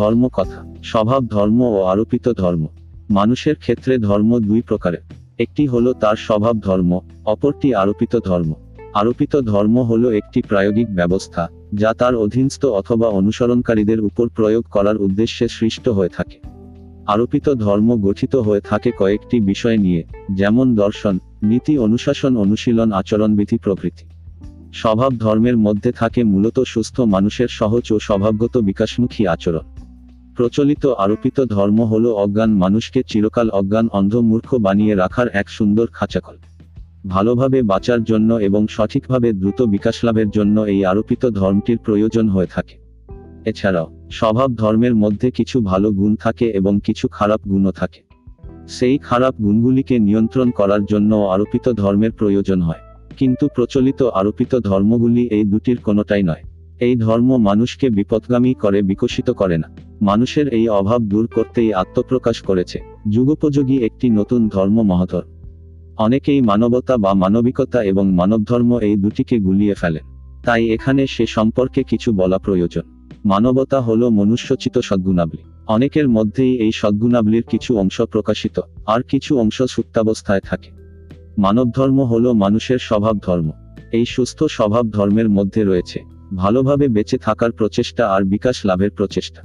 ধর্ম কথা, স্বভাব ধর্ম ও আরোপিত ধর্ম। মানুষের ক্ষেত্রে ধর্ম দুই প্রকারের একটি হলো তার স্বভাব ধর্ম, অপরটি আরোপিত ধর্ম। আরোপিত ধর্ম হলো একটি প্রায়োগিক ব্যবস্থা, যা তার অধীনস্থ অথবা অনুসরণকারীদের উপর প্রয়োগ করার উদ্দেশ্যে সৃষ্ট হয়ে থাকে। আরোপিত ধর্ম গঠিত হয়ে থাকে কয়েকটি বিষয় নিয়ে, যেমন দর্শন, নীতি অনুশাসন অনুশীলন আচরণবিধি প্রভৃতি। স্বভাব ধর্মের মধ্যে থাকে মূলত সুস্থ মানুষের সহজ ও স্বভাবগত বিকাশমুখী আচরণ। প্রচলিত আরোপিত ধর্ম হল অজ্ঞান, মানুষকে চিরকাল অজ্ঞান, অন্ধ, মূর্খ বানিয়ে রাখার এক সুন্দর খাঁচাকল ভালোভাবে বাঁচার জন্য এবং সঠিকভাবে দ্রুত বিকাশ লাভের জন্য এই আরোপিত ধর্মটির প্রয়োজন হয়ে থাকে। এছাড়াও, স্বভাব ধর্মের মধ্যে কিছু ভালো গুণ থাকে এবং কিছু খারাপ গুণও থাকে। সেই খারাপ গুণগুলিকে নিয়ন্ত্রণ করার জন্য আরোপিত ধর্মের প্রয়োজন হয়। কিন্তু প্রচলিত আরোপিত ধর্মগুলি এই দুটির কোনোটাই নয়। এই ধর্ম মানুষকে বিপদগামী করে, বিকশিত করে না। মানুষের এই অভাব দূর করতেই আত্মপ্রকাশ করেছে। যুগোপযোগী একটি নতুন ধর্ম মহাধর অনেকেই মানবতা বা মানবিকতা এবং মানবধর্ম এই দুটিকে গুলিয়ে ফেলেন তাই এখানে সে সম্পর্কে কিছু বলা প্রয়োজন। মানবতা হল মনুষ্যচিত সদ্গুণাবলী। অনেকের মধ্যেই এই সদ্গুণাবলীর কিছু অংশ প্রকাশিত, আর কিছু অংশ সুপ্তাবস্থায় থাকে। মানবধর্ম হল মানুষের স্বভাব ধর্ম এই সুস্থ স্বভাব ধর্মের মধ্যে রয়েছে। ভালোভাবে বেঁচে থাকার প্রচেষ্টা আর বিকাশ লাভের প্রচেষ্টা।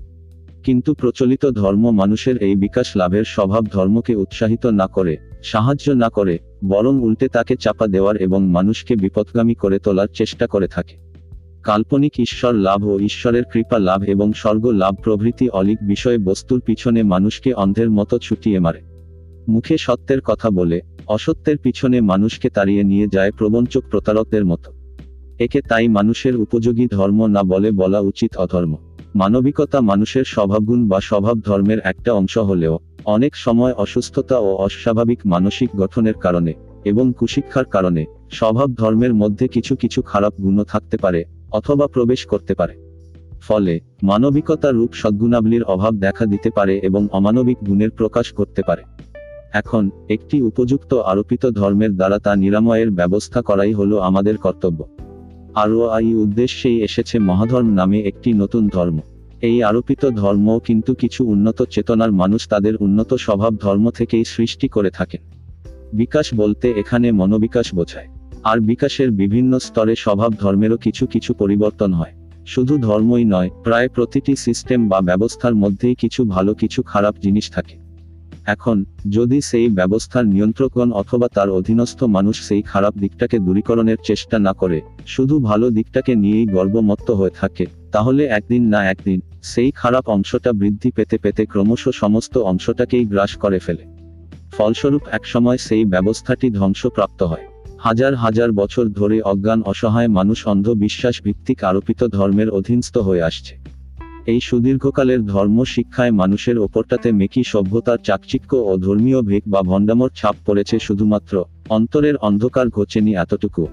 কিন্তু প্রচলিত ধর্ম মানুষের এই বিকাশ লাভের স্বভাব ধর্মকে উৎসাহিত না করে, সাহায্য না করে, বরং উল্টে তাকে চাপা দেওয়ার এবং মানুষকে বিপদগামী করে তোলার চেষ্টা করে থাকে। কাল্পনিক ঈশ্বর লাভ ও ঈশ্বরের কৃপা লাভ এবং স্বর্গ লাভ প্রভৃতি অলিক বিষয় বস্তুর পিছনে মানুষকে অন্ধের মতো ছুটিয়ে মারে। মুখে সত্যের কথা বলে, অসত্যের পিছনে মানুষকে তাড়িয়ে নিয়ে যায় প্রবঞ্চক প্রতারকদের মতো। একে তাই মানুষের উপযোগী ধর্ম না বলে বলা উচিত অধর্ম। মানবিকতা মানুষের স্বভাবগুণ বা স্বভাব ধর্মের একটা অংশ হলেও, অনেক সময় অসুস্থতা ও অস্বাভাবিক মানসিক গঠনের কারণে এবং কুশিক্ষার কারণে স্বভাব ধর্মের মধ্যে কিছু কিছু খারাপ গুণও থাকতে পারে অথবা প্রবেশ করতে পারে। ফলে মানবিকতা রূপ সদ্গুণাবলীর অভাব দেখা দিতে পারে এবং অমানবিক গুণের প্রকাশ করতে পারে। এখন, একটি উপযুক্ত আরোপিত ধর্মের দ্বারা তা নিরাময়ের ব্যবস্থা করাই হলো আমাদের কর্তব্য। আরও এই উদ্দেশ্যেই এসেছে মহাধর্ম নামে একটি নতুন ধর্ম। এই আরোপিত ধর্ম কিন্তু কিছু উন্নত চেতনার মানুষ তাদের উন্নত স্বভাব ধর্ম থেকেই সৃষ্টি করে থাকেন। বিকাশ বলতে এখানে মনোবিকাশ বোঝায়। আর বিকাশের বিভিন্ন স্তরে স্বভাব ধর্মেরও কিছু কিছু পরিবর্তন হয়। শুধু ধর্মই নয়, প্রায় প্রতিটি সিস্টেম বা ব্যবস্থার মধ্যেই কিছু ভালো কিছু খারাপ জিনিস থাকে। এখন, যদি সেই ব্যবস্থার নিয়ন্ত্রকগণ অথবা তার অধীনস্থ মানুষ সেই খারাপ দিকটাকে দূরীকরণের চেষ্টা না করে, শুধু ভালো দিকটাকে নিয়েই গর্বমত্ত হয়ে থাকে, তাহলে একদিন না একদিন, সেই খারাপ অংশটা বৃদ্ধি পেতে পেতে ক্রমশ সমস্ত অংশটাকেই গ্রাস করে ফেলে। ফলস্বরূপ একসময় সেই ব্যবস্থাটি ধ্বংসপ্রাপ্ত হয়। হাজার হাজার বছর ধরে অজ্ঞান অসহায় মানুষ অন্ধবিশ্বাস ভিত্তিক আরোপিত ধর্মের অধীনস্থ হয়ে আসছে। এই সুদীর্ঘকালের ধর্ম শিক্ষায় মানুষের ওপরটাতে মেকি সভ্যতার চাকচিক্য ও ধর্মীয় ভেক বা ভণ্ডামর ছাপ পড়েছে শুধুমাত্র অন্তরের অন্ধকার ঘোচেনি এতটুকু।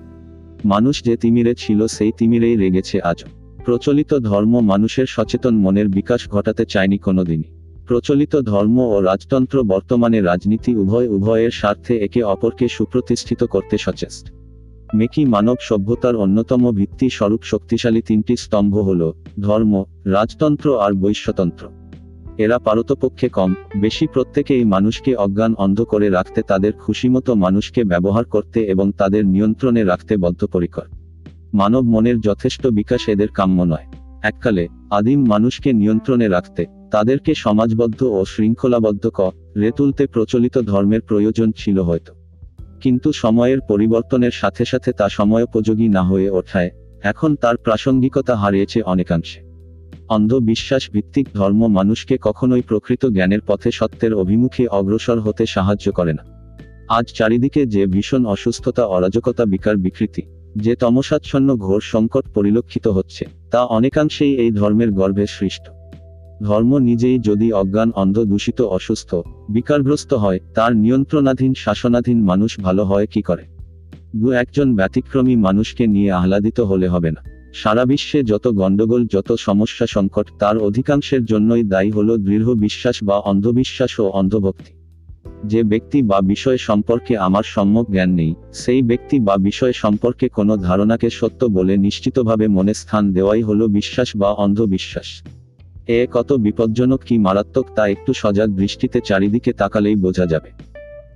মানুষ যে তিমিরে ছিল সেই তিমিরেই রেগেছে আজও প্রচলিত ধর্ম মানুষের সচেতন মনের বিকাশ ঘটাতে চায়নি কোনোদিনই। প্রচলিত ধর্ম ও রাজতন্ত্র বর্তমানে রাজনীতি উভয় উভয়ের স্বার্থে একে অপরকে সুপ্রতিষ্ঠিত করতে সচেষ্ট। মেকি মানব সভ্যতার অন্যতম ভিত্তি স্বরূপ শক্তিশালী তিনটি স্তম্ভ হল ধর্ম, রাজতন্ত্র আর বৈশ্যতন্ত্র। এরা পারতপক্ষে কম, বেশি প্রত্যেকেই মানুষকে অজ্ঞান অন্ধ করে রাখতে তাদের খুশিমতো মানুষকে ব্যবহার করতে এবং তাদের নিয়ন্ত্রণে রাখতে বদ্ধপরিকর। মানব মনের যথেষ্ট বিকাশ এদের কাম্য নয়। এককালে, আদিম মানুষকে নিয়ন্ত্রণে রাখতে, তাদেরকে সমাজবদ্ধ ও শৃঙ্খলাবদ্ধ ক, রে তুলতে প্রচলিত ধর্মের প্রয়োজন ছিল হয়তো। কিন্তু সময়ের পরিবর্তনের সাথে সাথে তা সময়োপযোগী না হয়ে ওঠায়, এখন তার প্রাসঙ্গিকতা হারিয়েছে অনেকাংশে। অন্ধবিশ্বাস ভিত্তিক ধর্ম মানুষকে কখনোই প্রকৃত জ্ঞানের পথে সত্যের অভিমুখে অগ্রসর হতে সাহায্য করে না। আজ চারিদিকে যে ভীষণ অসুস্থতা, অরাজকতা, বিকার, বিকৃতি, যে তমসাচ্ছন্ন ঘোর সংকট পরিলক্ষিত হচ্ছে, তা অনেকাংশেই এই ধর্মের গর্ভে সৃষ্ট। ধর্ম নিজেই যদি অজ্ঞান অন্ধ দূষিত অসুস্থ, বিকারগ্রস্ত হয়, তার নিয়ন্ত্রণাধীন, শাসনাধীন মানুষ ভালো হয় কি করে? দু একজন ব্যতিক্রমী মানুষকে নিয়ে আহ্লাদিত হলে হবে না। সারা বিশ্বে যত গণ্ডগোল, যত সমস্যা সংকট, তার অধিকাংশের জন্যই দায়ী হল দৃঢ় বিশ্বাস বা অন্ধবিশ্বাস ও অন্ধভক্তি। যে ব্যক্তি বা বিষয় সম্পর্কে আমার সম্যক জ্ঞান নেই, সেই ব্যক্তি বা বিষয় সম্পর্কে কোনো ধারণাকে সত্য বলে নিশ্চিতভাবে মনে স্থান দেওয়াই হলো বিশ্বাস বা অন্ধবিশ্বাস। এ কত বিপজ্জনক কি মারাত্মক তা একটু সজাগ দৃষ্টিতে চারিদিকে তাকালেই বোঝা যাবে।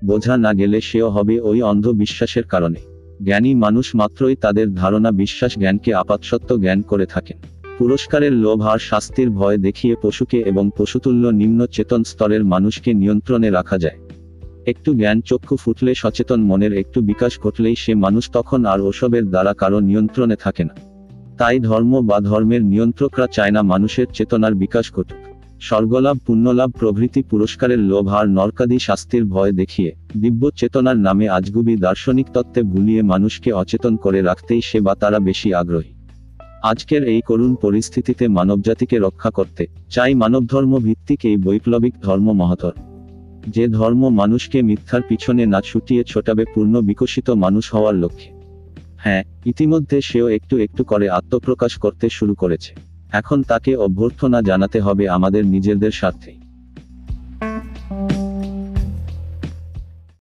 বোঝা না গেলে সেও হবে ওই অন্ধ বিশ্বাসের কারণে। জ্ঞানী মানুষ মাত্রই তাদের ধারণা বিশ্বাস জ্ঞানকে আপাতসত্ত্ব জ্ঞান করে থাকেন। পুরস্কারের লোভ আর শাস্তির ভয় দেখিয়ে পশুকে এবং পশুতুল্য নিম্ন চেতন স্তরের মানুষকে নিয়ন্ত্রণে রাখা যায়। একটু জ্ঞান চক্ষু ফুটলে সচেতন মনের একটু বিকাশ ঘটলেই সে মানুষ তখন আর ওসবের দ্বারা কারও নিয়ন্ত্রণে থাকে না। তাই ধর্ম বা ধর্মের নিয়ন্ত্রকরা চায় না মানুষের চেতনার বিকাশ ঘটুক। স্বর্গলাভ, পুণ্যলাভ, প্রভৃতি পুরস্কারের লোভ আর নরকাদি শাস্তির ভয় দেখিয়ে, দিব্য চেতনার নামে আজগুবি দার্শনিক তত্ত্বে ভুলিয়ে মানুষকে অচেতন করে রাখতেই সে বা তারা বেশি আগ্রহী। আজকের এই করুণ পরিস্থিতিতে মানবজাতিকে রক্ষা করতে চাই মানবধর্ম ভিত্তিক এই বৈপ্লবিক ধর্ম মহাতর যে ধর্ম মানুষকে মিথ্যার পিছনে না ছুটিয়ে ছোটাবে পূর্ণ বিকশিত মানুষ হওয়ার লক্ষ্যে। হ্যাঁ ইতিমধ্যে সেও একটু একটু করে আত্মপ্রকাশ করতে শুরু করেছে। এখন তাকে অভ্যর্থনা জানাতে হবে আমাদের নিজেদের স্বার্থে